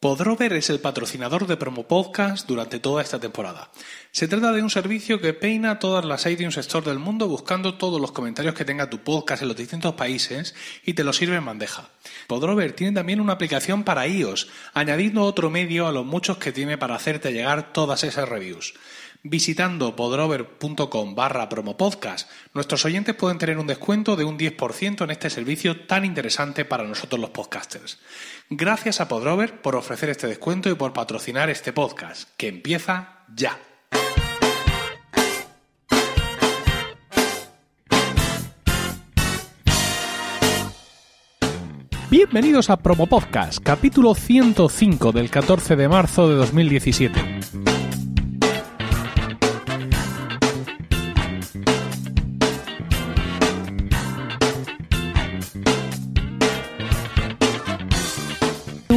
Podrover es el patrocinador de Promo Podcast durante toda esta temporada. Se trata de un servicio que peina todas las iTunes Store del mundo buscando todos los comentarios que tenga tu podcast en los distintos países y te lo sirve en bandeja. Podrover tiene también una aplicación para iOS, añadiendo otro medio a los muchos que tiene para hacerte llegar todas esas reviews. Visitando podrover.com barra promopodcast, nuestros oyentes pueden tener un descuento de un 10% en este servicio tan interesante para nosotros los podcasters. Gracias a Podrover por ofrecer este descuento y por patrocinar este podcast, que empieza ya. Bienvenidos a Promo Podcast, capítulo 105 del 14 de marzo de 2017.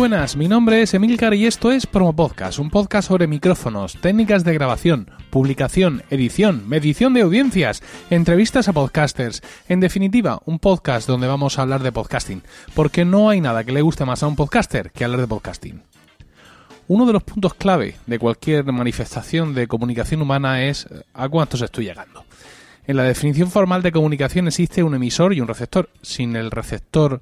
Buenas, mi nombre es Emilcar y esto es Promo Podcast, un podcast sobre micrófonos, técnicas de grabación, publicación, edición, medición de audiencias, entrevistas a podcasters, en definitiva, un podcast donde vamos a hablar de podcasting, porque no hay nada que le guste más a un podcaster que hablar de podcasting. Uno de los puntos clave de cualquier manifestación de comunicación humana es eh, a cuántos estoy llegando. En la definición formal de comunicación existe un emisor y un receptor. Sin el receptor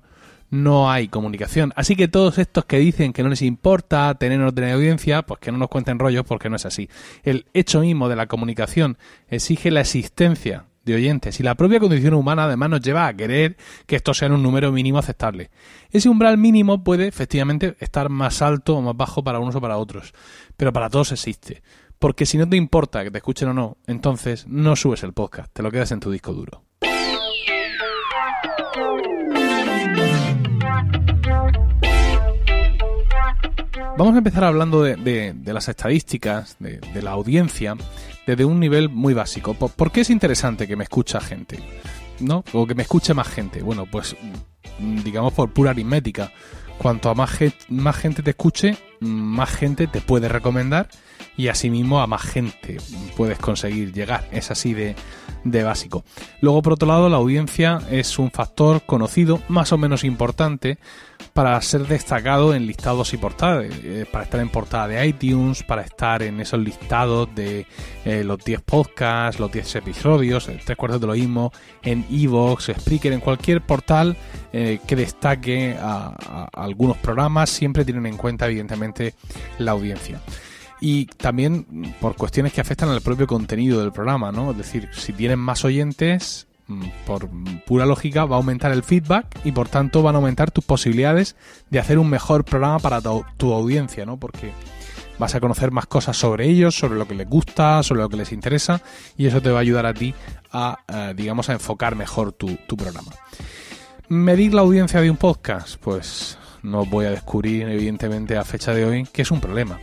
no hay comunicación. Así que todos estos que dicen que no les importa tener orden de audiencia, pues que no nos cuenten rollos porque no es así. El hecho mismo de la comunicación exige la existencia de oyentes y la propia condición humana además nos lleva a querer que esto sea un número mínimo aceptable. Ese umbral mínimo puede efectivamente estar más alto o más bajo para unos o para otros, pero para todos existe. Porque si no te importa que te escuchen o no, entonces no subes el podcast, te lo quedas en tu disco duro. Vamos a empezar hablando de, las estadísticas, de, la audiencia, desde un nivel muy básico. ¿Por, qué es interesante que me escucha gente? ¿No? O que me escuche más gente. Bueno, pues mm, digamos por pura aritmética. Cuanto a más, más gente te escuche, más gente te puede recomendar y asimismo a más gente puedes conseguir llegar. Es así de, de básico. Luego, por otro lado, la audiencia es un factor conocido, más o menos importante, para ser destacado en listados y portadas, eh, para estar en portada de iTunes, para estar en esos listados de eh, los 10 podcasts, los 10 episodios, tres cuartos de lo mismo, en Evox, Spreaker, en cualquier portal eh, que destaque a algunos programas, siempre tienen en cuenta, evidentemente, la audiencia y también por cuestiones que afectan al propio contenido del programa, ¿no? Es decir, si tienen más oyentes, mm, por pura lógica va a aumentar el feedback y por tanto van a aumentar tus posibilidades de hacer un mejor programa para tu, audiencia, ¿no? Porque vas a conocer más cosas sobre ellos, sobre lo que les gusta, sobre lo que les interesa y eso te va a ayudar a ti a, eh, digamos, a enfocar mejor tu, tu programa. Medir la audiencia de un podcast, pues no voy a descubrir evidentemente a fecha de hoy que es un problema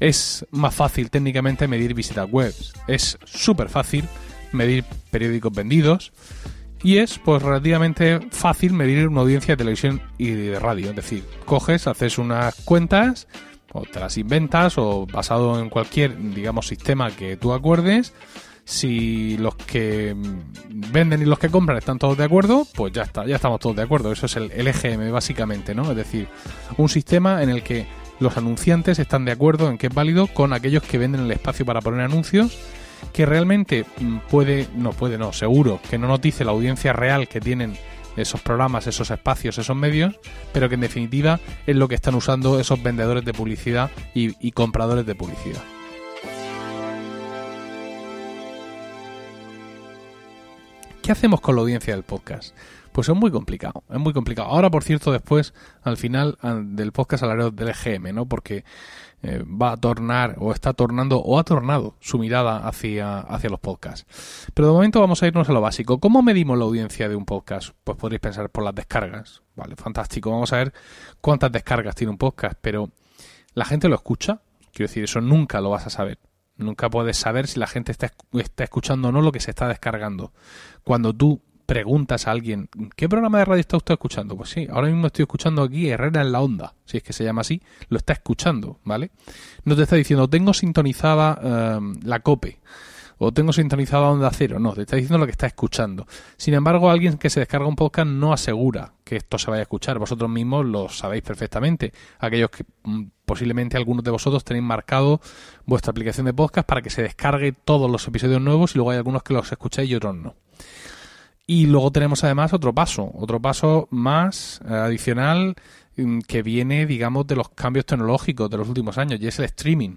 es más fácil técnicamente medir visitas webs. Es súper fácil medir periódicos vendidos. Y es pues relativamente fácil medir una audiencia de televisión y de radio. Es decir, coges, haces unas cuentas, o te las inventas, o basado en cualquier, digamos, sistema que tú acuerdes. Si los que venden y los que compran están todos de acuerdo, pues ya está, ya estamos todos de acuerdo. Eso es el, el EGM básicamente, ¿no? Es decir, un sistema en el que los anunciantes están de acuerdo en que es válido con aquellos que venden el espacio para poner anuncios que realmente mm, puede, no puede, no, seguro que no nos dice la audiencia real que tienen esos programas, esos espacios, esos medios, pero que en definitiva es lo que están usando esos vendedores de publicidad y, y compradores de publicidad. ¿Qué hacemos con la audiencia del podcast? Pues es muy complicado, es muy complicado. Ahora, por cierto, después, al final del podcast hablaré del EGM, ¿no? Porque eh, va a tornar, o está tornando, o ha tornado su mirada hacia, hacia los podcasts. Pero de momento vamos a irnos a lo básico. ¿Cómo medimos la audiencia de un podcast? Pues podréis pensar por las descargas. Vale, fantástico. Vamos a ver cuántas descargas tiene un podcast, pero ¿la gente lo escucha? Quiero decir, eso nunca lo vas a saber. Nunca puedes saber si la gente está, está escuchando o no lo que se está descargando. Cuando tú preguntas a alguien, ¿qué programa de radio está usted escuchando? Pues sí, ahora mismo estoy escuchando aquí Herrera en la Onda, si es que se llama así, lo está escuchando, ¿vale? No te está diciendo, tengo sintonizada em, la COPE, o tengo sintonizado a onda cero. No, te está diciendo lo que está escuchando. Sin embargo, alguien que se descarga un podcast no asegura que esto se vaya a escuchar. Vosotros mismos lo sabéis perfectamente. Aquellos que mm, posiblemente algunos de vosotros tenéis marcado vuestra aplicación de podcast para que se descargue todos los episodios nuevos y luego hay algunos que los escucháis y otros no. Y luego tenemos además otro paso, otro paso más eh, adicional mm, que viene, digamos, de los cambios tecnológicos de los últimos años y es el streaming.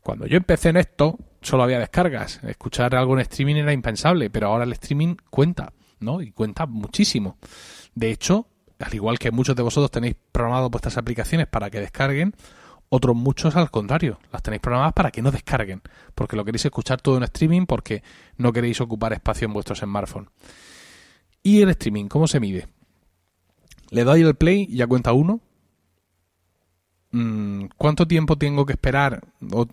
Cuando yo empecé en esto, solo había descargas. Escuchar algo en streaming era impensable, pero ahora el streaming cuenta, ¿no? Y cuenta muchísimo. De hecho, al igual que muchos de vosotros tenéis programado vuestras aplicaciones para que descarguen, otros muchos al contrario, las tenéis programadas para que no descarguen, porque lo queréis escuchar todo en streaming, porque no queréis ocupar espacio en vuestros smartphones. ¿Y el streaming cómo se mide? Le doy el play y ya cuenta uno, Mm, ¿cuánto tiempo tengo que esperar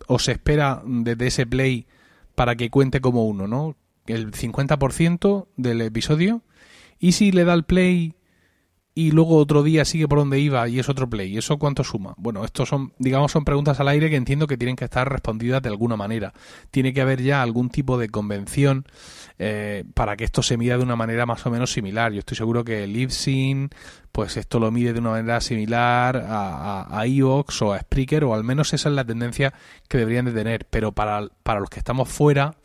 o, se espera desde ese play para que cuente como uno, ¿no? El 50% del episodio. Y si le da el play y luego otro día sigue por donde iba y es otro play. ¿Eso cuánto suma? Bueno, estos son, digamos, son preguntas al aire que entiendo que tienen que estar respondidas de alguna manera. Tiene que haber ya algún tipo de convención eh, para que esto se mida de una manera más o menos similar. Yo estoy seguro que Libsyn, pues esto lo mide de una manera similar a, a, a Evox o a Spreaker, o al menos esa es la tendencia que deberían de tener. Pero para, para los que estamos fuera,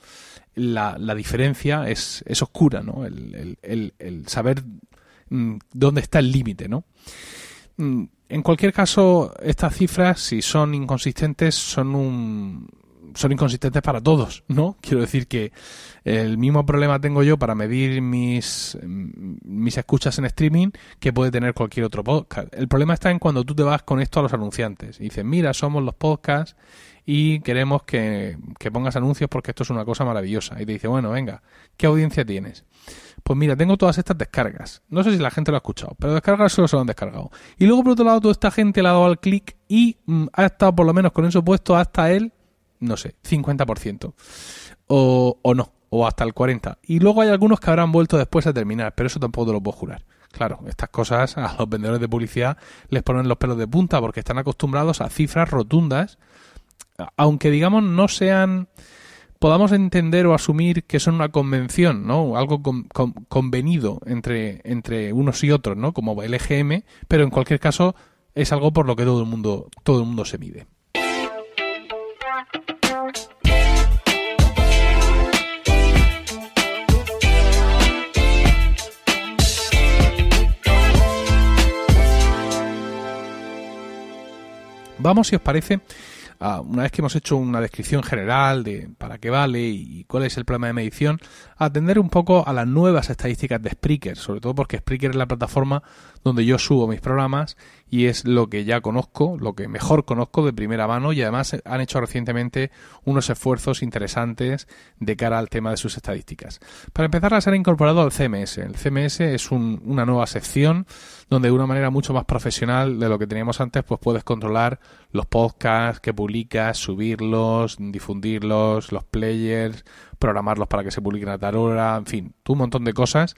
la, la diferencia es, es oscura, ¿no? El, el, el saber dónde está el límite, ¿no? Mm, en cualquier caso, estas cifras, si son inconsistentes, son un son inconsistentes para todos, ¿no? Quiero decir que el mismo problema tengo yo para medir mis, mis escuchas en streaming que puede tener cualquier otro podcast. El problema está en cuando tú te vas con esto a los anunciantes y dices, mira, somos los podcasts y queremos que, que pongas anuncios porque esto es una cosa maravillosa. Y te dice, bueno, venga, ¿qué audiencia tienes? Pues mira, tengo todas estas descargas. No sé si la gente lo ha escuchado, pero descargas solo se lo han descargado. Y luego, por otro lado, toda esta gente le ha dado al clic y mm, ha estado por lo menos con eso puesto hasta el, no sé, 50%. O, o no, o hasta el 40%. Y luego hay algunos que habrán vuelto después a terminar, pero eso tampoco te lo puedo jurar. Claro, estas cosas a los vendedores de publicidad les ponen los pelos de punta porque están acostumbrados a cifras rotundas, aunque digamos no sean podamos entender o asumir que son una convención, ¿no? Algo convenido entre, entre unos y otros, ¿no? Como el EGM, pero en cualquier caso es algo por lo que todo el mundo, todo el mundo se mide. Vamos, si os parece, una vez que hemos hecho una descripción general de para qué vale y cuál es el problema de medición, atender un poco a las nuevas estadísticas de Spreaker, sobre todo porque Spreaker es la plataforma donde yo subo mis programas y es lo que ya conozco, lo que mejor conozco de primera mano y además han hecho recientemente unos esfuerzos interesantes de cara al tema de sus estadísticas. Para empezar, las han incorporado al CMS. El CMS es una nueva sección donde de una manera mucho más profesional de lo que teníamos antes, pues puedes controlar los podcasts que publicas, subirlos, difundirlos, los players, programarlos para que se publiquen a tal hora, en fin, un montón de cosas.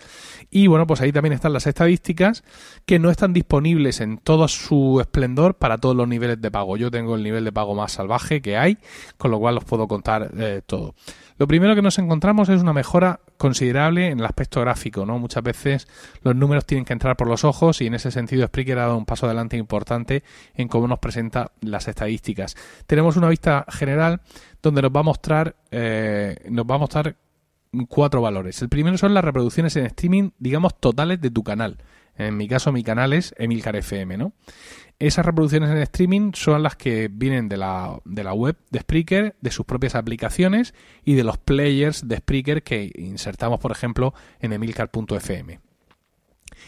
Y bueno, pues ahí también están las estadísticas que no están disponibles en todo su esplendor para todos los niveles de pago. Yo tengo el nivel de pago más salvaje que hay, con lo cual os puedo contar eh, todo. Lo primero que nos encontramos es una mejora considerable en el aspecto gráfico, ¿no? Muchas veces los números tienen que entrar por los ojos y en ese sentido Spreaker ha dado un paso adelante importante en cómo nos presenta las estadísticas. Tenemos una vista general donde nos va a mostrar eh, nos va a mostrar cuatro valores. El primero son las reproducciones en streaming, digamos, totales de tu canal. En mi caso, mi canal es Emilcar FM, ¿no? Esas reproducciones en streaming son las que vienen de la, de la web de Spreaker, de sus propias aplicaciones y de los players de Spreaker que insertamos, por ejemplo, en emilcar.fm.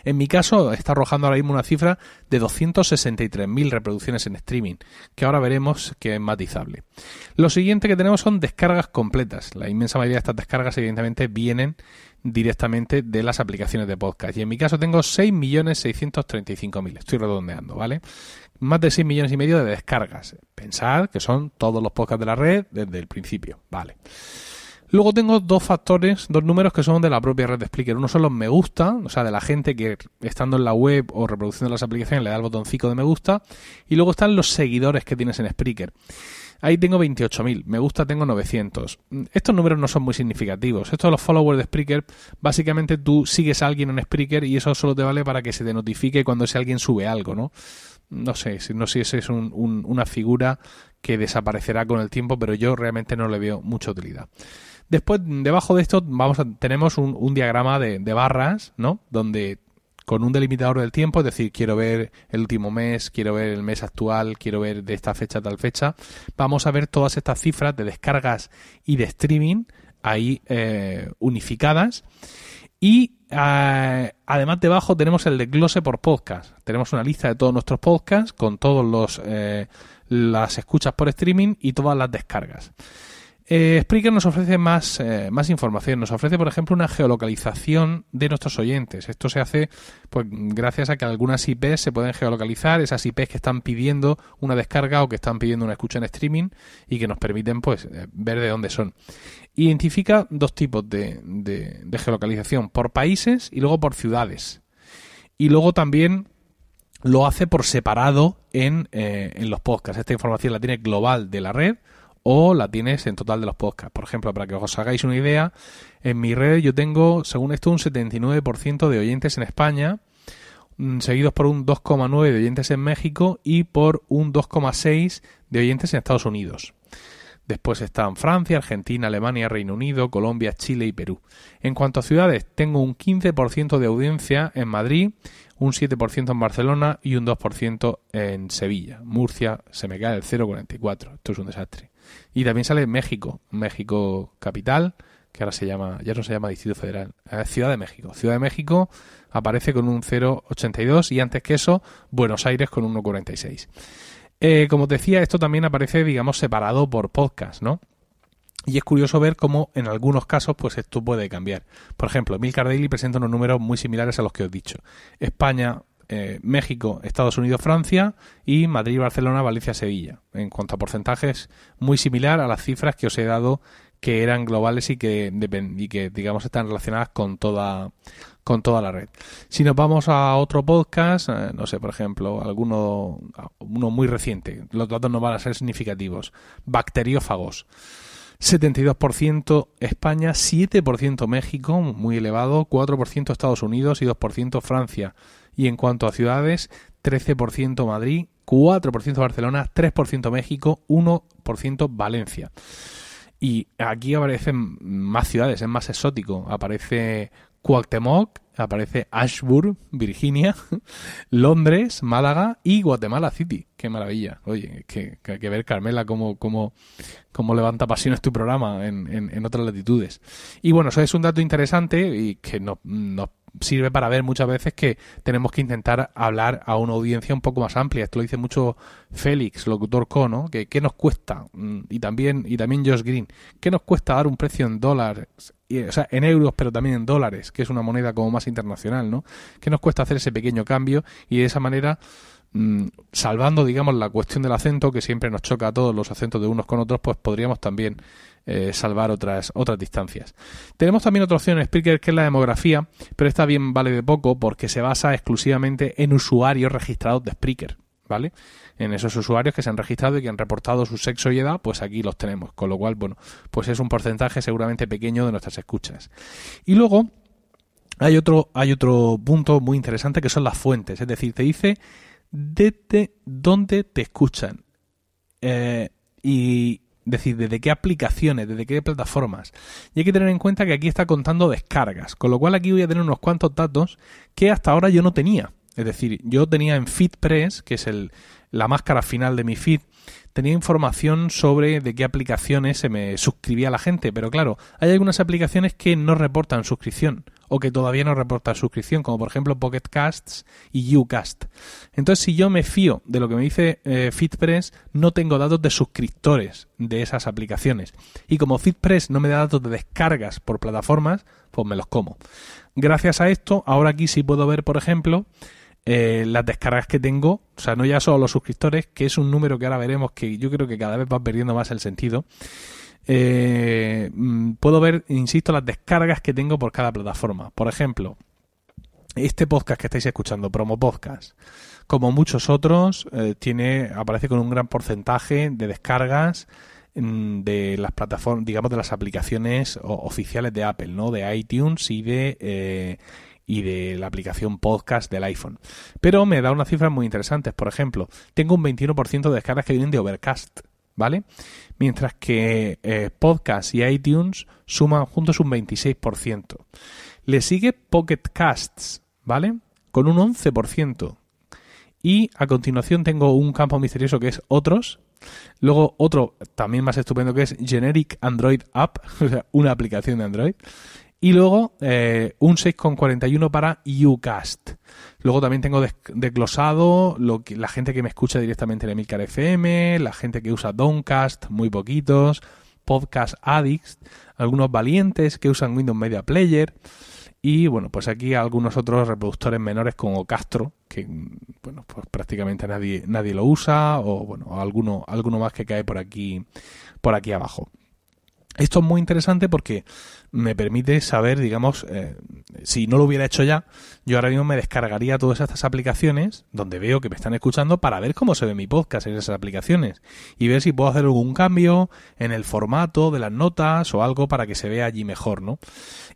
En mi caso, está arrojando ahora mismo una cifra de 263.000 reproducciones en streaming, que ahora veremos que es matizable. Lo siguiente que tenemos son descargas completas. La inmensa mayoría de estas descargas, evidentemente, vienen directamente de las aplicaciones de podcast. Y en mi caso tengo 6.635.000. Estoy redondeando, ¿vale? Más de 6 millones y medio de descargas. Pensad que son todos los podcasts de la red desde el principio, ¿vale? Luego tengo dos factores, dos números que son de la propia red de Spreaker. Uno son los me gusta, o sea, de la gente que estando en la web o reproduciendo las aplicaciones le da el botoncito de me gusta. Y luego están los seguidores que tienes en Spreaker. Ahí tengo 28.000, me gusta tengo 900. Estos números no son muy significativos. Estos los followers de Spreaker, básicamente tú sigues a alguien en Spreaker y eso solo te vale para que se te notifique cuando si alguien sube algo, ¿no? No sé, no sé si es una figura que desaparecerá con el tiempo, pero yo realmente no le veo mucha utilidad. Después, debajo de esto, vamos a, tenemos un, diagrama de, de, barras, ¿no? Donde con un delimitador del tiempo, es decir, quiero ver el último mes, quiero ver el mes actual, quiero ver de esta fecha a tal fecha, vamos a ver todas estas cifras de descargas y de streaming ahí eh, unificadas. Y eh, además debajo tenemos el desglose por podcast. Tenemos una lista de todos nuestros podcasts con todos los eh, las escuchas por streaming y todas las descargas. Eh, Spreaker nos ofrece más, eh, más información. Nos ofrece, por ejemplo, una geolocalización de nuestros oyentes. Esto se hace pues, gracias a que algunas IPs se pueden geolocalizar, esas IPs que están pidiendo una descarga o que están pidiendo una escucha en streaming y que nos permiten pues, eh, ver de dónde son. Identifica dos tipos de, de, geolocalización, por países y luego por ciudades. Y luego también lo hace por separado en, eh, en los podcasts. Esta información la tiene global de la red o la tienes en total de los podcasts. Por ejemplo, para que os hagáis una idea, en mi red yo tengo, según esto, un 79% de oyentes en España, mm, seguidos por un 2,9 de oyentes en México y por un 2,6 de oyentes en Estados Unidos. Después están Francia, Argentina, Alemania, Reino Unido, Colombia, Chile y Perú. En cuanto a ciudades, tengo un 15% de audiencia en Madrid, un 7% en Barcelona y un 2% en Sevilla. Murcia se me cae el 0,44. Esto es un desastre. Y también sale México, México capital, que ahora se llama, ya no se llama Distrito Federal, Ciudad de México. Ciudad de México aparece con un 0,82 y antes que eso, Buenos Aires con un 1,46. Eh, como te decía, esto también aparece, digamos, separado por podcast, ¿no? Y es curioso ver cómo en algunos casos pues esto puede cambiar. Por ejemplo, Milcar Daily presenta unos números muy similares a los que os he dicho. España eh, México, Estados Unidos, Francia y Madrid, Barcelona, Valencia, Sevilla. En cuanto a porcentajes, muy similar a las cifras que os he dado que eran globales y que, y que digamos están relacionadas con toda con toda la red. Si nos vamos a otro podcast, eh, no sé, por ejemplo, alguno uno muy reciente, los datos no van a ser significativos. Bacteriófagos. 72% España, 7% México, muy elevado, 4% Estados Unidos y 2% Francia. Y en cuanto a ciudades, 13% Madrid, 4% Barcelona, 3% México, 1% Valencia. Y aquí aparecen más ciudades, es más exótico. Aparece Cuauhtémoc, aparece Ashburn, Virginia, Londres, Málaga y Guatemala City. Qué maravilla. Oye, que, que hay que ver, Carmela, cómo, cómo, cómo levanta pasiones tu programa en, en, otras latitudes. Y bueno, eso es un dato interesante y que nos, nos sirve para ver muchas veces que tenemos que intentar hablar a una audiencia un poco más amplia. Esto lo dice mucho Félix, locutor Cono, que qué nos cuesta, mm, y también, y también Josh Green, qué nos cuesta dar un precio en dólares, o sea, en euros, pero también en dólares, que es una moneda como más internacional, ¿no? ¿Qué nos cuesta hacer ese pequeño cambio y de esa manera mm, salvando, digamos, la cuestión del acento, que siempre nos choca a todos los acentos de unos con otros, pues podríamos también eh, salvar otras, otras distancias. Tenemos también otra opción en Spreaker que es la demografía, pero esta bien vale de poco porque se basa exclusivamente en usuarios registrados de Spreaker, ¿vale? En esos usuarios que se han registrado y que han reportado su sexo y edad, pues aquí los tenemos. Con lo cual, bueno, pues es un porcentaje seguramente pequeño de nuestras escuchas. Y luego hay otro, hay otro punto muy interesante que son las fuentes. Es decir, te dice desde dónde te escuchan. Eh, y, decir, desde qué aplicaciones, desde qué plataformas. Y hay que tener en cuenta que aquí está contando descargas, con lo cual aquí voy a tener unos cuantos datos que hasta ahora yo no tenía. Es decir, yo tenía en FeedPress, que es el, la máscara final de mi feed, tenía información sobre de qué aplicaciones se me suscribía la gente, pero claro, hay algunas aplicaciones que no reportan suscripción o que todavía no reportan suscripción, como por ejemplo Pocket Casts y Ucast. Entonces, si yo me fío de lo que me dice eh, FitPress, no tengo datos de suscriptores de esas aplicaciones. Y como FitPress no me da datos de descargas por plataformas, pues me los como. Gracias a esto, ahora aquí sí puedo ver, por ejemplo, eh, las descargas que tengo, o sea, no ya solo los suscriptores, que es un número que ahora veremos que yo creo que cada vez va perdiendo más el sentido. Eh, mm, puedo ver, insisto, las descargas que tengo por cada plataforma. Por ejemplo, este podcast que estáis escuchando, Promo Podcast, como muchos otros, eh, tiene aparece con un gran porcentaje de descargas mm, de las plataformas, digamos, de las aplicaciones oficiales de Apple, ¿no? De iTunes y de eh, y de la aplicación podcast del iPhone. Pero me da unas cifras muy interesantes. Por ejemplo, tengo un 21% de descargas que vienen de Overcast, ¿vale? Mientras que eh, podcast y iTunes suman juntos un 26%. Le sigue Pocket Casts, ¿vale? Con un 11%. Y a continuación tengo un campo misterioso que es otros. Luego otro también más estupendo que es Generic Android App, o sea, una aplicación de Android. Y luego eh, un 6,41 para Ucast. Luego también tengo desglosado la gente que me escucha directamente en Emilcar FM, la gente que usa Downcast, muy poquitos, Podcast Addicts, algunos valientes que usan Windows Media Player. Y bueno, pues aquí algunos otros reproductores menores como Castro, que bueno, pues prácticamente nadie, nadie lo usa, o bueno, alguno, alguno más que cae por aquí, por aquí abajo. Esto es muy interesante porque me permite saber, digamos, eh, si no lo hubiera hecho ya, yo ahora mismo me descargaría todas estas aplicaciones donde veo que me están escuchando para ver cómo se ve mi podcast en esas aplicaciones y ver si puedo hacer algún cambio en el formato de las notas o algo para que se vea allí mejor, ¿no?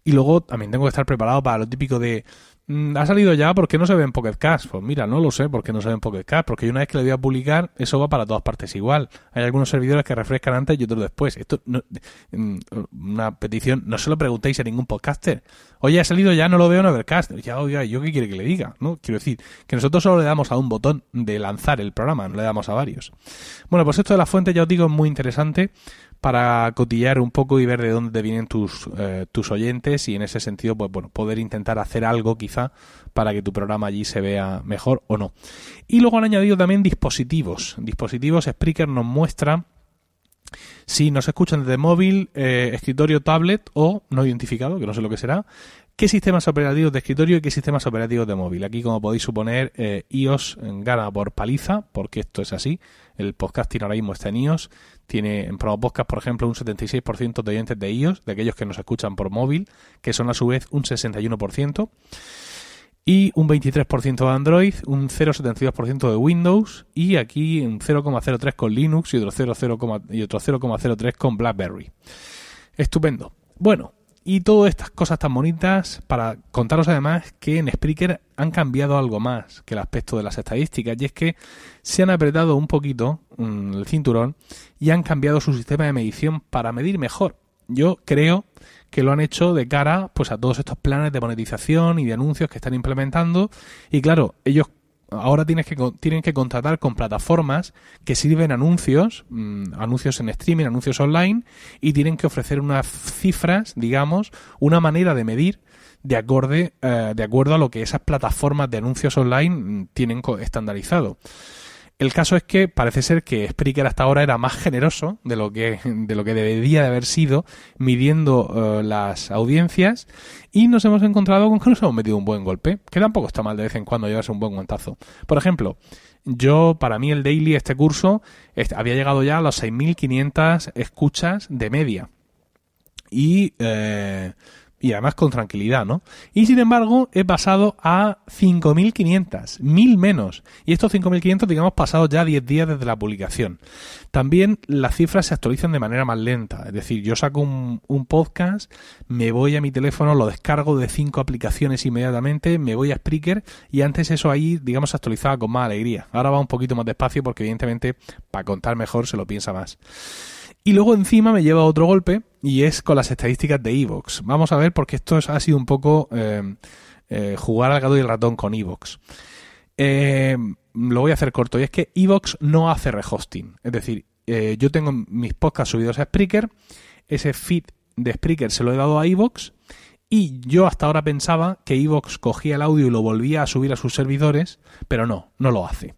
Y luego también tengo que estar preparado para lo típico de ha salido ya, ¿por qué no se ve en Pocket Cast? Pues mira, no lo sé por qué no se ve en Pocket Cast, porque una vez que lo voy a publicar, eso va para todas partes igual. Hay algunos servidores que refrescan antes y otros después. Esto no, mm, una petición, no se lo preguntéis a ningún podcaster. Oye, ha salido ya, no lo veo en Overcast. Ya, oiga, ¿yo qué quiere que le diga? ¿No? Quiero decir, que nosotros solo le damos a un botón de lanzar el programa, no le damos a varios. Bueno, pues esto de la fuente, ya os digo, es muy interesante para cotillar un poco y ver de dónde vienen tus, eh, tus oyentes y en ese sentido, pues bueno, poder intentar hacer algo quizá para que tu programa allí se vea mejor o no. Y luego han añadido también dispositivos. Dispositivos, Spreaker nos muestra si nos escuchan desde móvil, eh, escritorio, tablet o no identificado, que no sé lo que será, ¿Qué sistemas operativos de escritorio y qué sistemas operativos de móvil? Aquí, como podéis suponer, eh, iOS gana por paliza, porque esto es así. El podcasting ahora mismo está en iOS. Tiene en Promo Podcast, por ejemplo, un 76% de oyentes de iOS, de aquellos que nos escuchan por móvil, que son a su vez un 61%. Y un 23% de Android, un 0,72% de Windows y aquí un 0,03 con Linux y otro 0,03 con BlackBerry. Estupendo. Bueno, y todas estas cosas tan bonitas para contaros además que en Spreaker han cambiado algo más que el aspecto de las estadísticas y es que se han apretado un poquito mm, el cinturón y han cambiado su sistema de medición para medir mejor. Yo creo que lo han hecho de cara pues a todos estos planes de monetización y de anuncios que están implementando y claro, ellos ahora tienes que, tienen que contratar con plataformas que sirven anuncios, mm, anuncios en streaming, anuncios online, y tienen que ofrecer unas cifras, digamos, una manera de medir de, acorde, eh, de acuerdo a lo que esas plataformas de anuncios online mm, tienen estandarizado. El caso es que parece ser que Spreaker hasta ahora era más generoso de lo que, de lo que debería de haber sido midiendo eh, las audiencias y nos hemos encontrado con que nos hemos metido un buen golpe, que tampoco está mal de vez en cuando llevarse un buen guantazo. Por ejemplo, yo, para mí el daily, este curso, había llegado ya a los 6.500 escuchas de media. Y eh, y además con tranquilidad, ¿no? Y sin embargo, he pasado a 5.500, mil menos. Y estos 5.500, digamos, pasados ya 10 días desde la publicación. También las cifras se actualizan de manera más lenta. Es decir, yo saco un, un podcast, me voy a mi teléfono, lo descargo de cinco aplicaciones inmediatamente, me voy a Spreaker y antes eso ahí, digamos, se actualizaba con más alegría. Ahora va un poquito más despacio porque evidentemente para contar mejor se lo piensa más. Y luego encima me lleva otro golpe y es con las estadísticas de Evox. Vamos a ver porque esto ha sido un poco eh, eh, jugar al gato y el ratón con Evox. Eh, lo voy a hacer corto y es que Evox no hace rehosting. Es decir, yo tengo mis podcasts subidos a Spreaker, ese feed de Spreaker se lo he dado a Evox y yo hasta ahora pensaba que Evox cogía el audio y lo volvía a subir a sus servidores, pero no, no lo hace.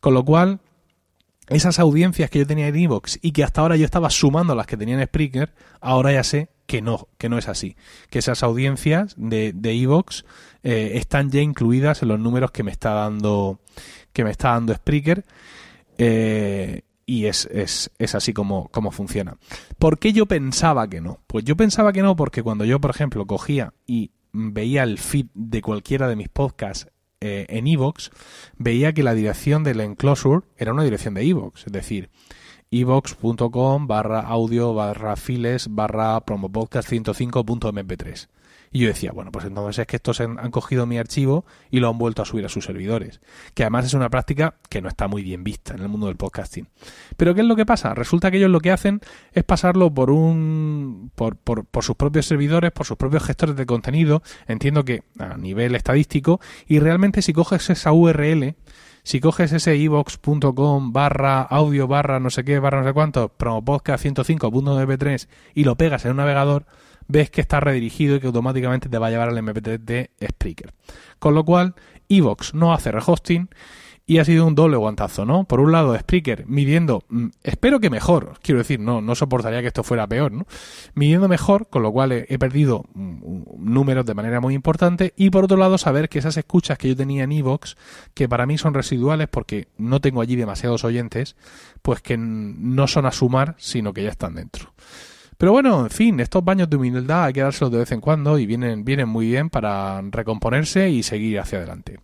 Con lo cual, esas audiencias que yo tenía en Evox y que hasta ahora yo estaba sumando las que tenía en Spreaker, ahora ya sé que no, que no es así. Que esas audiencias de Evox eh, están ya incluidas en los números que me está dando, que me está dando Spreaker. Eh, y es, es, es así como, como, funciona. ¿Por qué yo pensaba que no? Pues yo pensaba que no porque cuando yo, por ejemplo, cogía y veía el feed de cualquiera de mis podcasts eh, en Evox, veía que la dirección de la enclosure era una dirección de Evox, es decir, evox.com barra audio barra files barra promopodcast 105.mp3. Y yo decía, bueno, pues entonces es que estos han, cogido mi archivo y lo han vuelto a subir a sus servidores. Que además es una práctica que no está muy bien vista en el mundo del podcasting. Pero ¿qué es lo que pasa? Resulta que ellos lo que hacen es pasarlo por un. por, por, por sus propios servidores, por sus propios gestores de contenido. Entiendo que a nivel estadístico. Y realmente si coges esa URL si coges ese evox.com barra audio barra no sé qué barra no sé cuánto, promopodcast 105.mp3 y lo pegas en un navegador, ves que está redirigido y que automáticamente te va a llevar al MP3 de Spreaker. Con lo cual, Evox no hace rehosting y ha sido un doble guantazo, ¿no? Por un lado, Spreaker midiendo, mm, espero que mejor, quiero decir, no, no soportaría que esto fuera peor, ¿no? Midiendo mejor, con lo cual he, perdido mm, números de manera muy importante, y por otro lado, saber que esas escuchas que yo tenía en Evox, que para mí son residuales porque no tengo allí demasiados oyentes, pues que no son a sumar, sino que ya están dentro. Pero bueno, en fin, estos baños de humildad hay que dárselos de vez en cuando y vienen, vienen muy bien para recomponerse y seguir hacia adelante.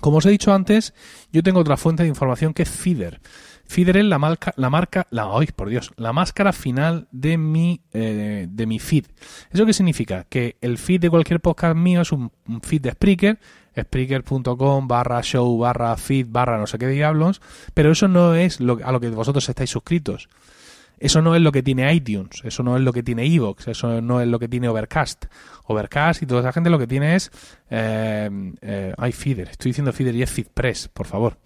Como os he dicho antes, yo tengo otra fuente de información que es Feeder. Feeder es la marca, la marca, la, por Dios, la máscara final de mi, eh, de mi feed. ¿Eso qué significa? Que el feed de cualquier podcast mío es un, feed de Spreaker, spreaker.com barra show barra feed barra no sé qué diablos, pero eso no es lo, a lo que vosotros estáis suscritos. Eso no es lo que tiene iTunes, eso no es lo que tiene Evox, eso no es lo que tiene Overcast. Overcast y toda esa gente lo que tiene es... Eh, eh, Feeder, estoy diciendo Feeder y es FeedPress, por favor.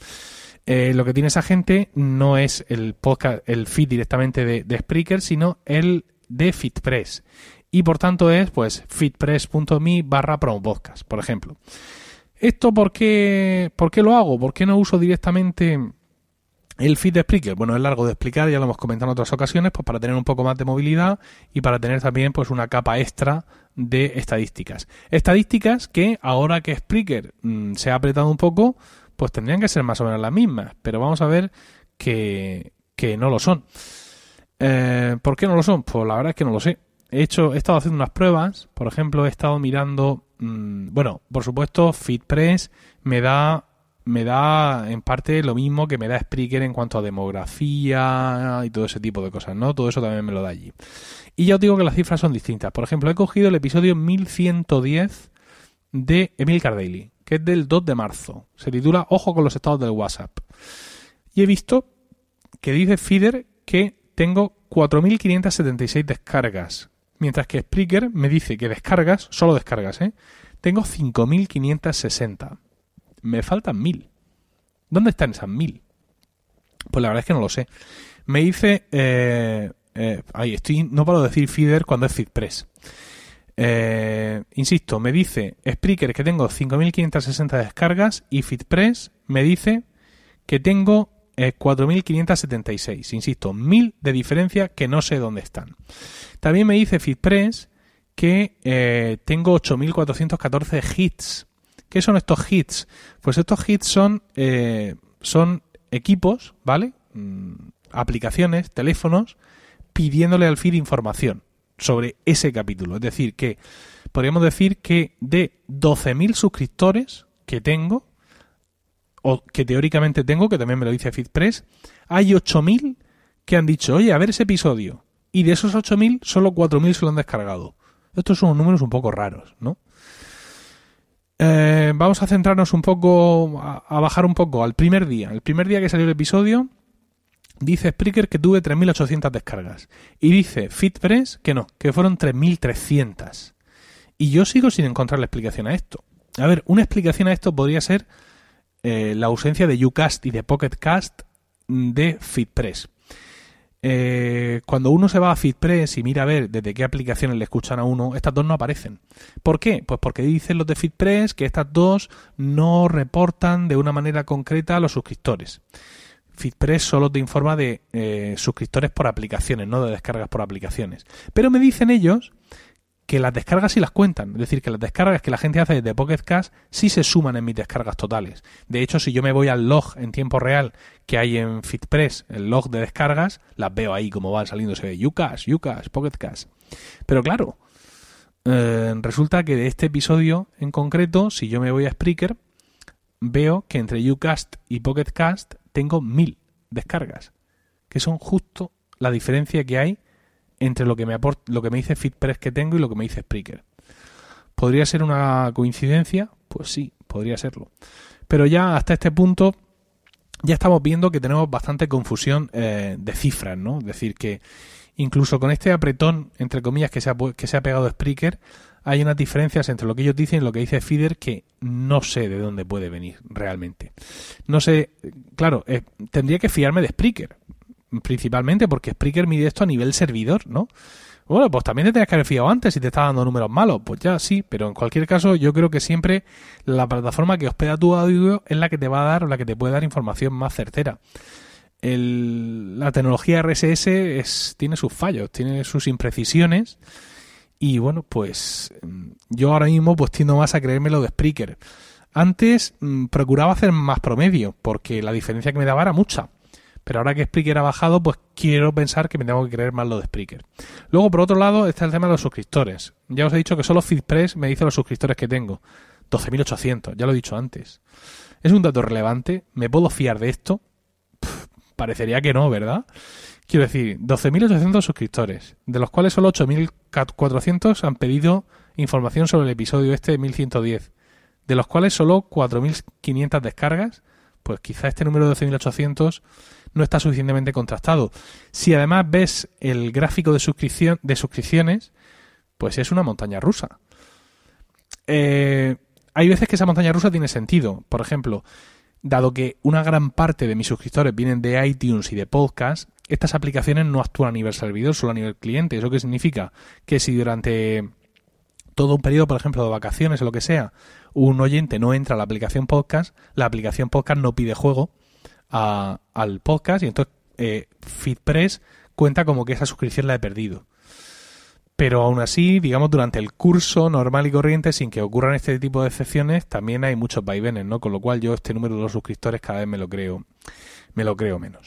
Eh, lo que tiene esa gente no es el podcast, el feed directamente de, de Spreaker, sino el de FeedPress. Y por tanto es pues feedpress.me barra promopodcast, por ejemplo. ¿Esto por qué, por qué lo hago? ¿Por qué no uso directamente el feed de Spreaker, bueno, es largo de explicar, ya lo hemos comentado en otras ocasiones, pues para tener un poco más de movilidad y para tener también pues una capa extra de estadísticas. Estadísticas que ahora que Spreaker mm, se ha apretado un poco, pues tendrían que ser más o menos las mismas, pero vamos a ver que, que no lo son. Eh, ¿Por qué no lo son? Pues la verdad es que no lo sé. He hecho, he estado haciendo unas pruebas, por ejemplo, he estado mirando, mm, bueno, por supuesto, FeedPress me da me da en parte lo mismo que me da Spreaker en cuanto a demografía y todo ese tipo de cosas, ¿no? Todo eso también me lo da allí. Y ya os digo que las cifras son distintas. Por ejemplo, he cogido el episodio 1110 de Emil Cardelli, que es del 2 de marzo. Se titula Ojo con los estados del WhatsApp. Y he visto que dice Feeder que tengo 4.576 descargas. Mientras que Spreaker me dice que descargas, solo descargas, ¿eh? Tengo 5.560 me faltan mil. ¿Dónde están esas mil? Pues la verdad es que no lo sé. Me dice, eh, eh, ahí estoy, no de decir feeder cuando es feedpress. Eh, insisto, me dice Spreaker que tengo 5.560 descargas y FeedPress me dice que tengo 4.576. Insisto, mil de diferencia que no sé dónde están. También me dice FeedPress que tengo 8.414 hits ¿Qué son estos hits? Pues estos hits son, eh, son equipos, ¿vale? Mm, aplicaciones, teléfonos, pidiéndole al feed información sobre ese capítulo. Es decir, que podríamos decir que de 12.000 suscriptores que tengo, o que teóricamente tengo, que también me lo dice FeedPress, hay 8.000 que han dicho, oye, a ver ese episodio. Y de esos 8.000, solo 4.000 se lo han descargado. Estos son números un poco raros, ¿no? Eh, vamos a centrarnos un poco, a, bajar un poco al primer día. El primer día que salió el episodio, dice Spreaker que tuve 3.800 descargas. Y dice FitPress que no, que fueron 3.300. Y yo sigo sin encontrar la explicación a esto. A ver, una explicación a esto podría ser eh, la ausencia de Ucast y de Pocketcast de FitPress. Eh, cuando uno se va a FitPress y mira a ver desde qué aplicaciones le escuchan a uno, estas dos no aparecen. ¿Por qué? Pues porque dicen los de FitPress que estas dos no reportan de una manera concreta a los suscriptores. FitPress solo te informa de eh, suscriptores por aplicaciones, no de descargas por aplicaciones. Pero me dicen ellos que las descargas sí las cuentan. Es decir, que las descargas que la gente hace desde Pocket Cast sí se suman en mis descargas totales. De hecho, si yo me voy al log en tiempo real que hay en FitPress, el log de descargas, las veo ahí como van saliendo. Se ve Ucas, Ucas, Pocket Cast. Pero claro, eh, resulta que de este episodio en concreto, si yo me voy a Spreaker, veo que entre Ucast y Pocket Cast tengo mil descargas, que son justo la diferencia que hay entre lo que me aporta, lo que me dice FitPress que tengo y lo que me dice Spreaker. ¿Podría ser una coincidencia? Pues sí, podría serlo. Pero ya hasta este punto ya estamos viendo que tenemos bastante confusión eh, de cifras, ¿no? Es decir, que incluso con este apretón, entre comillas, que se ha, que se ha pegado Spreaker, hay unas diferencias entre lo que ellos dicen y lo que dice Feeder que no sé de dónde puede venir realmente. No sé, claro, eh, tendría que fiarme de Spreaker, principalmente porque Spreaker mide esto a nivel servidor, ¿no? Bueno, pues también te tenías que haber fiado antes si te está dando números malos. Pues ya sí, pero en cualquier caso yo creo que siempre la plataforma que hospeda tu audio es la que te va a dar o la que te puede dar información más certera. la tecnología RSS es, tiene sus fallos, tiene sus imprecisiones y bueno, pues yo ahora mismo pues tiendo más a creerme lo de Spreaker. Antes mm, procuraba hacer más promedio porque la diferencia que me daba era mucha. Pero ahora que Spreaker ha bajado, pues quiero pensar que me tengo que creer más lo de Spreaker. Luego, por otro lado, está el tema de los suscriptores. Ya os he dicho que solo FeedPress me dice los suscriptores que tengo. 12.800, ya lo he dicho antes. ¿Es un dato relevante? ¿Me puedo fiar de esto? parecería que no, ¿verdad? Quiero decir, 12.800 suscriptores, de los cuales solo 8.400 han pedido información sobre el episodio este de 1110, de los cuales solo 4.500 descargas, pues quizá este número de 12.800 no está suficientemente contrastado. Si además ves el gráfico de, suscripción, de suscripciones, pues es una montaña rusa. Eh, hay veces que esa montaña rusa tiene sentido. Por ejemplo, dado que una gran parte de mis suscriptores vienen de iTunes y de podcast, estas aplicaciones no actúan a nivel servidor, solo a nivel cliente. ¿Eso qué significa? Que si durante todo un periodo, por ejemplo, de vacaciones o lo que sea, un oyente no entra a la aplicación podcast, la aplicación podcast no pide juego al podcast y entonces eh, FeedPress cuenta como que esa suscripción la he perdido. Pero aún así, digamos, durante el curso normal y corriente, sin que ocurran este tipo de excepciones, también hay muchos vaivenes, ¿no? Con lo cual yo este número de los suscriptores cada vez me lo creo, me lo creo menos.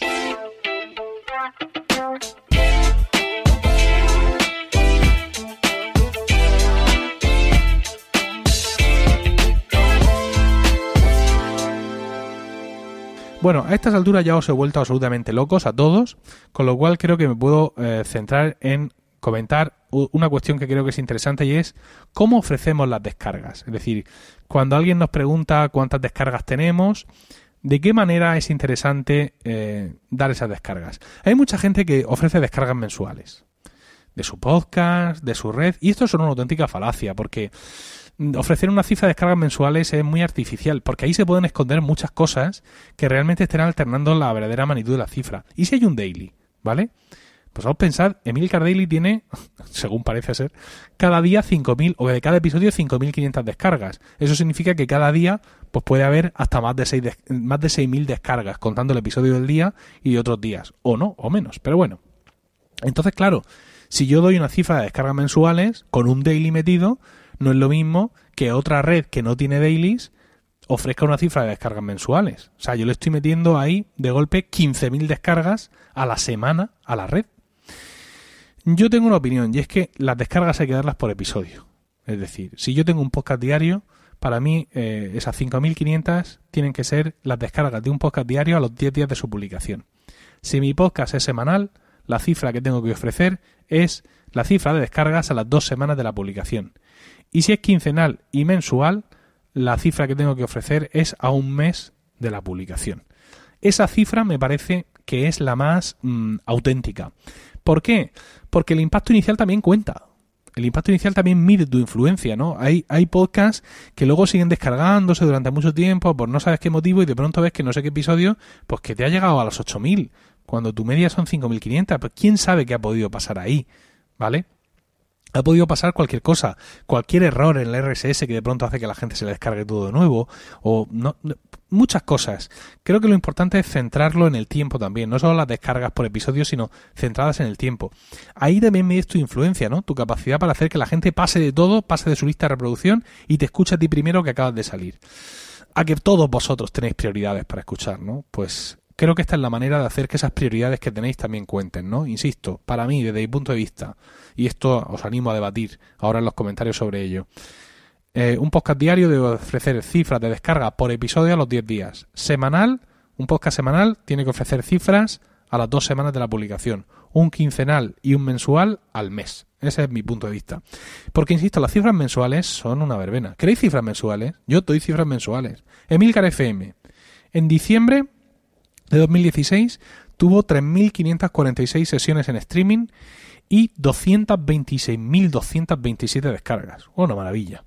Bueno, a estas alturas ya os he vuelto absolutamente locos a todos, con lo cual creo que me puedo eh, centrar en comentar una cuestión que creo que es interesante y es cómo ofrecemos las descargas. Es decir, cuando alguien nos pregunta cuántas descargas tenemos, ¿de qué manera es interesante eh, dar esas descargas? Hay mucha gente que ofrece descargas mensuales de su podcast, de su red, y esto es una auténtica falacia, porque ofrecer una cifra de descargas mensuales es muy artificial, porque ahí se pueden esconder muchas cosas que realmente estén alternando la verdadera magnitud de la cifra. ¿Y si hay un daily? ¿Vale? Pues vamos a pensar, Emilcar Daily tiene, según parece ser, cada día 5.000, o de cada episodio 5.500 descargas. Eso significa que cada día pues puede haber hasta más de 6 más de 6.000 descargas, contando el episodio del día y de otros días. O no, o menos, pero bueno. Entonces, claro, si yo doy una cifra de descargas mensuales con un daily metido, no es lo mismo que otra red que no tiene dailies ofrezca una cifra de descargas mensuales. O sea, yo le estoy metiendo ahí de golpe 15.000 descargas a la semana a la red. Yo tengo una opinión y es que las descargas hay que darlas por episodio. Es decir, si yo tengo un podcast diario, para mí eh, esas 5.500 tienen que ser las descargas de un podcast diario a los 10 días de su publicación. Si mi podcast es semanal, la cifra que tengo que ofrecer es la cifra de descargas a las dos semanas de la publicación. Y si es quincenal y mensual, la cifra que tengo que ofrecer es a un mes de la publicación. Esa cifra me parece que es la más mm, auténtica. ¿Por qué? Porque el impacto inicial también cuenta. El impacto inicial también mide tu influencia, ¿no? Hay, podcasts que luego siguen descargándose durante mucho tiempo por no sabes qué motivo y de pronto ves que no sé qué episodio, pues que te ha llegado a los 8000, cuando tu media son 5500. Pues quién sabe qué ha podido pasar ahí, ¿vale? Ha podido pasar cualquier cosa, cualquier error en el RSS que de pronto hace que la gente se le descargue todo de nuevo, o no, muchas cosas. Creo que lo importante es centrarlo en el tiempo también, no solo las descargas por episodio, sino centradas en el tiempo. Ahí también me tu influencia, ¿no? Tu capacidad para hacer que la gente pase de todo, pase de su lista de reproducción y te escuche a ti primero que acabas de salir. A que todos vosotros tenéis prioridades para escuchar, ¿no? Pues creo que esta es la manera de hacer que esas prioridades que tenéis también cuenten, ¿no? Insisto, para mí, desde mi punto de vista, y esto os animo a debatir ahora en los comentarios sobre ello. Eh, un podcast diario debe ofrecer cifras de descarga por episodio a los 10 días. Semanal, un podcast semanal tiene que ofrecer cifras a las dos semanas de la publicación. Un quincenal y un mensual al mes. Ese es mi punto de vista. Porque, insisto, las cifras mensuales son una verbena. ¿Queréis cifras mensuales? Yo doy cifras mensuales. Emilcar FM. En diciembre de 2016 tuvo 3.546 sesiones en streaming y 226.227 descargas. Una maravilla.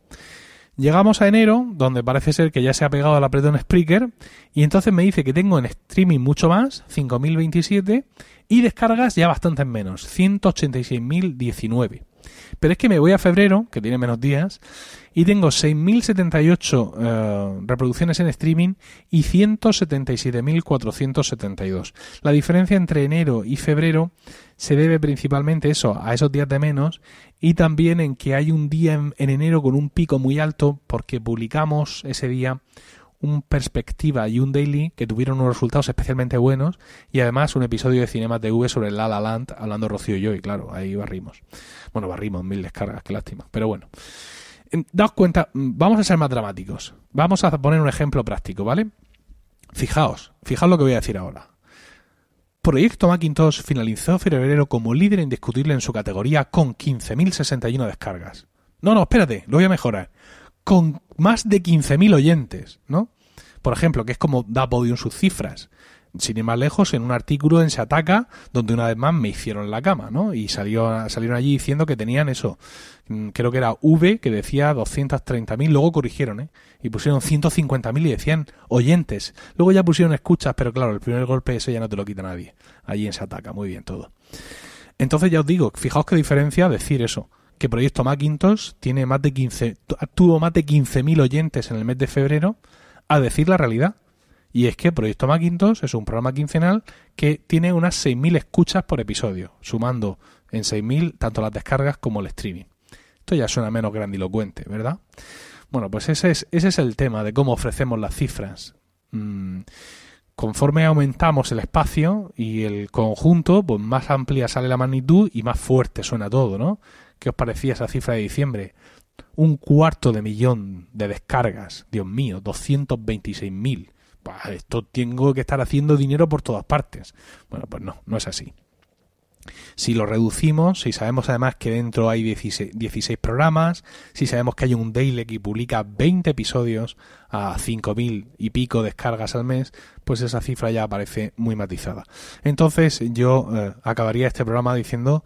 Llegamos a enero, donde parece ser que ya se ha pegado al apretón Spreaker, y entonces me dice que tengo en streaming mucho más, 5.027, y descargas ya bastantes menos, 186.019. Pero es que me voy a febrero, que tiene menos días, y tengo 6.078 eh, reproducciones en streaming y 177.472. La diferencia entre enero y febrero se debe principalmente eso, a esos días de menos y también en que hay un día en, enero con un pico muy alto porque publicamos ese día un perspectiva y un daily que tuvieron unos resultados especialmente buenos y además un episodio de Cinema TV sobre La La Land hablando Rocío y yo y claro, ahí barrimos. Bueno, barrimos mil descargas, qué lástima, pero bueno daos cuenta, vamos a ser más dramáticos. Vamos a poner un ejemplo práctico, ¿vale? Fijaos, fijaos lo que voy a decir ahora. Proyecto Macintosh finalizó febrero como líder indiscutible en su categoría con 15.061 descargas. No, no, espérate, lo voy a mejorar. Con más de 15.000 oyentes, ¿no? Por ejemplo, que es como da Podium sus cifras sin ir más lejos, en un artículo en Sataka, donde una vez más me hicieron la cama, ¿no? Y salió, salieron allí diciendo que tenían eso, mm, creo que era V, que decía 230.000, luego corrigieron, ¿eh? Y pusieron 150.000 y decían oyentes. Luego ya pusieron escuchas, pero claro, el primer golpe ese ya no te lo quita nadie. Allí en Sataka, muy bien todo. Entonces ya os digo, fijaos qué diferencia decir eso que Proyecto Macintosh tiene más de 15, tuvo más de 15.000 oyentes en el mes de febrero, a decir la realidad. Y es que Proyecto Macintosh es un programa quincenal que tiene unas 6.000 escuchas por episodio, sumando en 6.000 tanto las descargas como el streaming. Esto ya suena menos grandilocuente, ¿verdad? Bueno, pues ese es, ese es el tema de cómo ofrecemos las cifras. Mm, conforme aumentamos el espacio y el conjunto, pues más amplia sale la magnitud y más fuerte suena todo, ¿no? ¿Qué os parecía esa cifra de diciembre? Un cuarto de millón de descargas, Dios mío, 226.000 esto tengo que estar haciendo dinero por todas partes. Bueno, pues no, no es así. Si lo reducimos, si sabemos además que dentro hay 16, 16, programas, si sabemos que hay un daily que publica 20 episodios a 5.000 y pico descargas al mes, pues esa cifra ya aparece muy matizada. Entonces yo eh, acabaría este programa diciendo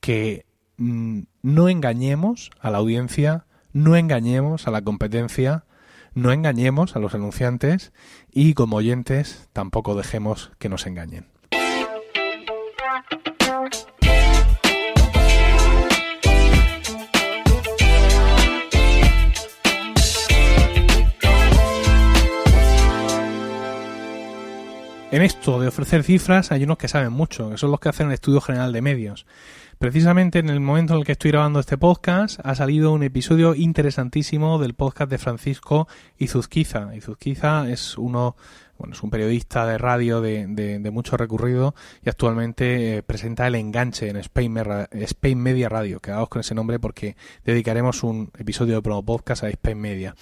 que mm, no engañemos a la audiencia, no engañemos a la competencia, no engañemos a los anunciantes y como oyentes tampoco dejemos que nos engañen. En esto de ofrecer cifras hay unos que saben mucho, que son los que hacen el estudio general de medios. Precisamente en el momento en el que estoy grabando este podcast ha salido un episodio interesantísimo del podcast de Francisco Izuzquiza. Izuzquiza es uno, bueno, es un periodista de radio de, de, mucho recurrido y actualmente eh, presenta el enganche en Spain, Spain Media Radio. Quedaos con ese nombre porque dedicaremos un episodio de promo podcast a Spain Media.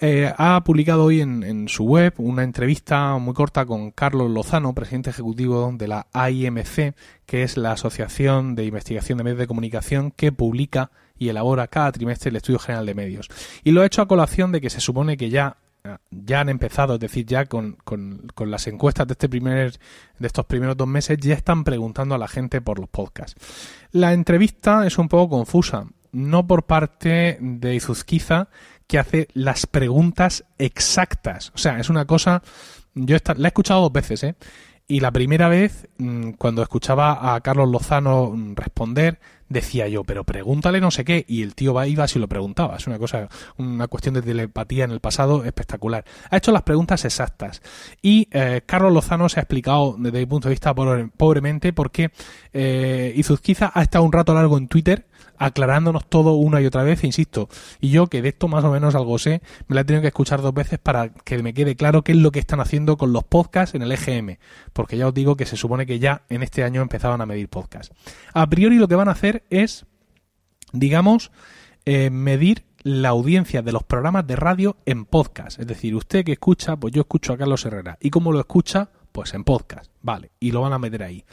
Eh, ha publicado hoy en, su web una entrevista muy corta con Carlos Lozano, presidente ejecutivo de la AIMC, que es la Asociación de Investigación de Medios de Comunicación que publica y elabora cada trimestre el Estudio General de Medios. Y lo ha hecho a colación de que se supone que ya ya han empezado, es decir, ya con, con, con, las encuestas de este primer, de estos primeros dos meses, ya están preguntando a la gente por los podcasts. La entrevista es un poco confusa, no por parte de Izuzquiza, que hace las preguntas exactas. O sea, es una cosa. Yo la he escuchado dos veces, ¿eh? Y la primera vez, mm, cuando escuchaba a Carlos Lozano responder, decía yo, pero pregúntale no sé qué, y el tío va iba si lo preguntaba. Es una cosa, una cuestión de telepatía en el pasado espectacular. Ha hecho las preguntas exactas. Y eh, Carlos Lozano se ha explicado desde mi punto de vista pobremente porque eh, Izuzquiza ha estado un rato largo en Twitter aclarándonos todo una y otra vez, insisto, y yo que de esto más o menos algo sé, me la he tenido que escuchar dos veces para que me quede claro qué es lo que están haciendo con los podcasts en el EGM, porque ya os digo que se supone que ya en este año empezaban a medir podcasts. A priori lo que van a hacer es, digamos, eh, medir la audiencia de los programas de radio en podcast. Es decir, usted que escucha, pues yo escucho a Carlos Herrera. ¿Y cómo lo escucha? Pues en podcast. Vale, y lo van a meter ahí.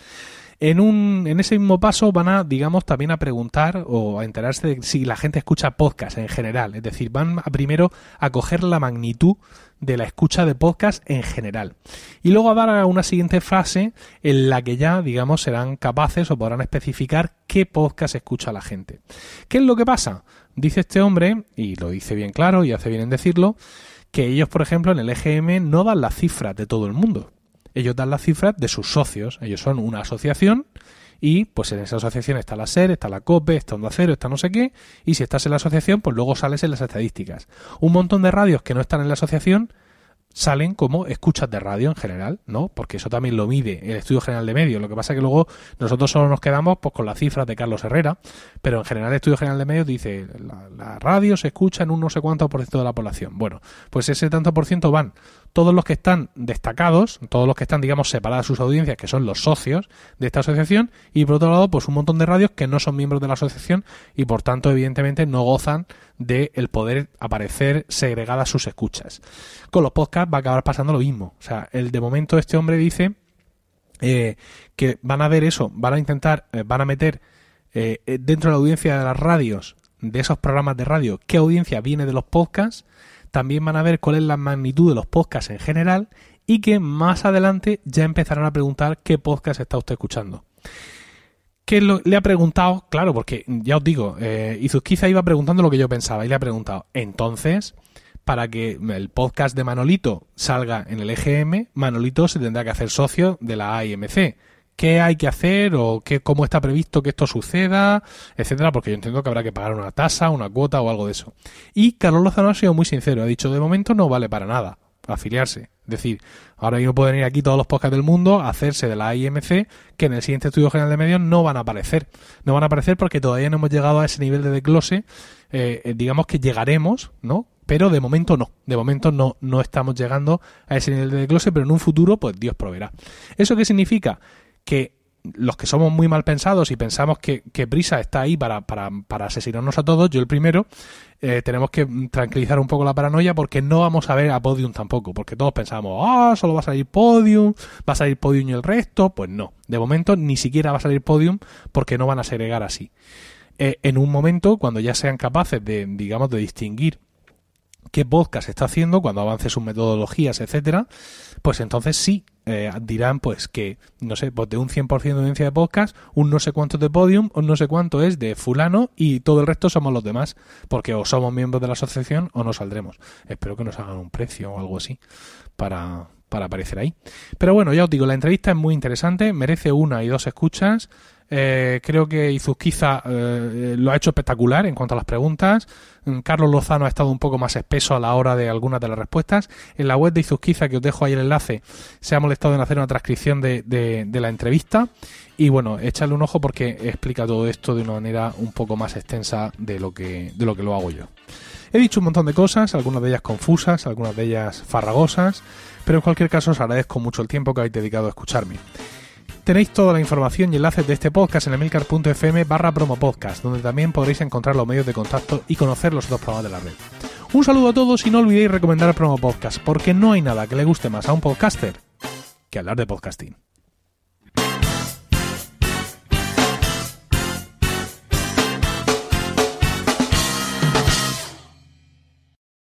En, un, en ese mismo paso van a, digamos, también a preguntar o a enterarse de si la gente escucha podcast en general. Es decir, van a primero a coger la magnitud de la escucha de podcast en general. Y luego a dar una siguiente fase en la que ya, digamos, serán capaces o podrán especificar qué podcast escucha la gente. ¿Qué es lo que pasa? Dice este hombre, y lo dice bien claro y hace bien en decirlo, que ellos, por ejemplo, en el EGM no dan las cifras de todo el mundo ellos dan las cifras de sus socios. Ellos son una asociación y pues en esa asociación está la SER, está la COPE, está Onda Cero, está no sé qué, y si estás en la asociación, pues luego sales en las estadísticas. Un montón de radios que no están en la asociación salen como escuchas de radio en general, ¿no? Porque eso también lo mide el Estudio General de Medios. Lo que pasa es que luego nosotros solo nos quedamos pues con las cifras de Carlos Herrera, pero en general el Estudio General de Medios dice la, radio se escucha en un no sé cuánto por ciento de la población. Bueno, pues ese tanto por ciento van todos los que están destacados, todos los que están, digamos, separadas sus audiencias, que son los socios de esta asociación, y por otro lado, pues un montón de radios que no son miembros de la asociación y por tanto, evidentemente, no gozan de el poder aparecer segregadas sus escuchas. Con los podcasts va a acabar pasando lo mismo. O sea, el de momento este hombre dice eh, que van a ver eso, van a intentar, eh, van a meter eh, dentro de la audiencia de las radios, de esos programas de radio, qué audiencia viene de los podcasts también van a ver cuál es la magnitud de los podcasts en general y que más adelante ya empezarán a preguntar qué podcast está usted escuchando. ¿Qué le ha preguntado? Claro, porque ya os digo, eh, Izuzquiza iba preguntando lo que yo pensaba y le ha preguntado, entonces, para que el podcast de Manolito salga en el EGM, Manolito se tendrá que hacer socio de la AIMC qué hay que hacer o qué, cómo está previsto que esto suceda, etcétera, porque yo entiendo que habrá que pagar una tasa, una cuota o algo de eso. Y Carlos Lozano ha sido muy sincero, ha dicho de momento no vale para nada afiliarse. Es decir, ahora mismo pueden ir aquí todos los podcasts del mundo a hacerse de la IMC, que en el siguiente estudio general de medios no van a aparecer. No van a aparecer porque todavía no hemos llegado a ese nivel de desglose. Eh, eh, digamos que llegaremos, ¿no? Pero de momento no. De momento no, no estamos llegando a ese nivel de desglose, pero en un futuro, pues Dios proveerá. ¿Eso qué significa? Que los que somos muy mal pensados y pensamos que, que Prisa está ahí para, para, para, asesinarnos a todos, yo el primero, eh, tenemos que tranquilizar un poco la paranoia porque no vamos a ver a Podium tampoco, porque todos pensamos, ah, solo va a salir Podium, va a salir Podium y el resto, pues no, de momento ni siquiera va a salir Podium porque no van a segregar así. Eh, en un momento, cuando ya sean capaces de, digamos, de distinguir qué podcast está haciendo cuando avance sus metodologías, etcétera, pues entonces sí eh, dirán pues que, no sé, pues de un 100% de audiencia de podcast, un no sé cuánto de podium, un no sé cuánto es de fulano y todo el resto somos los demás, porque o somos miembros de la asociación o no saldremos. Espero que nos hagan un precio o algo así para, para aparecer ahí. Pero bueno, ya os digo, la entrevista es muy interesante, merece una y dos escuchas. Eh, creo que Izuzquiza eh, lo ha hecho espectacular en cuanto a las preguntas. Mm, Carlos Lozano ha estado un poco más espeso a la hora de algunas de las respuestas. En la web de Izuzquiza, que os dejo ahí el enlace, se ha molestado en hacer una transcripción de, de, la entrevista. Y bueno, échale un ojo porque explica todo esto de una manera un poco más extensa de lo que, de lo, que lo hago yo. He dicho un montón de cosas, algunas de ellas confusas, algunas de ellas farragosas, pero en cualquier caso os agradezco mucho el tiempo que habéis dedicado a escucharme. Tenéis toda la información y enlaces de este podcast en emilcar.fm barra promopodcast, donde también podréis encontrar los medios de contacto y conocer los otros programas de la red. Un saludo a todos y no olvidéis recomendar el promo podcast, porque no hay nada que le guste más a un podcaster que hablar de podcasting.